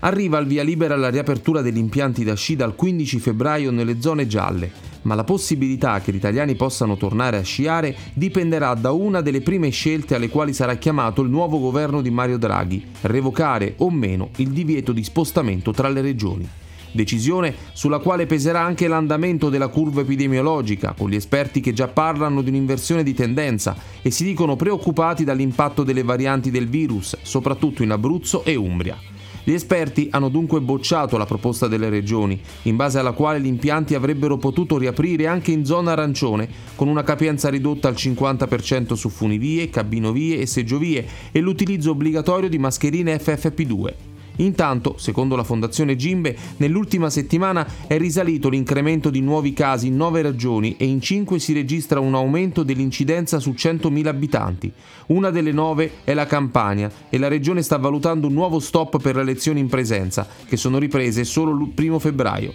Arriva al via libera la riapertura degli impianti da sci dal 15 febbraio nelle zone gialle, ma la possibilità che gli italiani possano tornare a sciare dipenderà da una delle prime scelte alle quali sarà chiamato il nuovo governo di Mario Draghi, revocare o meno il divieto di spostamento tra le regioni. Decisione sulla quale peserà anche l'andamento della curva epidemiologica, con gli esperti che già parlano di un'inversione di tendenza e si dicono preoccupati dall'impatto delle varianti del virus, soprattutto in Abruzzo e Umbria. Gli esperti hanno dunque bocciato la proposta delle regioni, in base alla quale gli impianti avrebbero potuto riaprire anche in zona arancione, con una capienza ridotta al 50% su funivie, cabinovie e seggiovie e l'utilizzo obbligatorio di mascherine FFP2. Intanto, secondo la Fondazione Gimbe, nell'ultima settimana è risalito l'incremento di nuovi casi in 9 regioni e in 5 si registra un aumento dell'incidenza su 100.000 abitanti. Una delle 9 è la Campania e la regione sta valutando un nuovo stop per le lezioni in presenza, che sono riprese solo il 1 febbraio.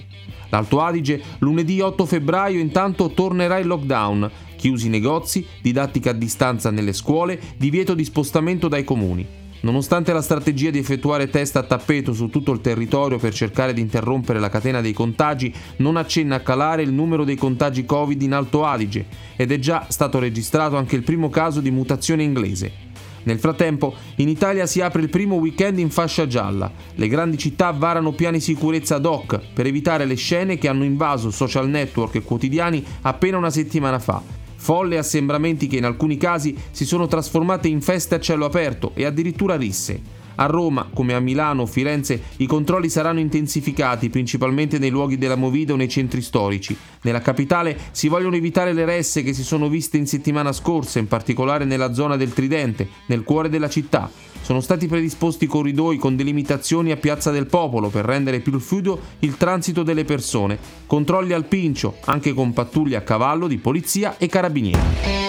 L'Alto Adige lunedì 8 febbraio intanto tornerà il lockdown, chiusi i negozi, didattica a distanza nelle scuole, divieto di spostamento dai comuni. Nonostante la strategia di effettuare test a tappeto su tutto il territorio per cercare di interrompere la catena dei contagi, non accenna a calare il numero dei contagi Covid in Alto Adige ed è già stato registrato anche il primo caso di mutazione inglese. Nel frattempo, in Italia si apre il primo weekend in fascia gialla. Le grandi città varano piani sicurezza ad hoc per evitare le scene che hanno invaso social network e quotidiani appena una settimana fa folle assembramenti che in alcuni casi si sono trasformate in feste a cielo aperto e addirittura risse. A Roma, come a Milano o Firenze, i controlli saranno intensificati principalmente nei luoghi della movida o nei centri storici. Nella capitale si vogliono evitare le resse che si sono viste in settimana scorsa, in particolare nella zona del Tridente, nel cuore della città. Sono stati predisposti corridoi con delimitazioni a Piazza del Popolo per rendere più fluido il transito delle persone, controlli al pincio, anche con pattuglie a cavallo di polizia e carabinieri.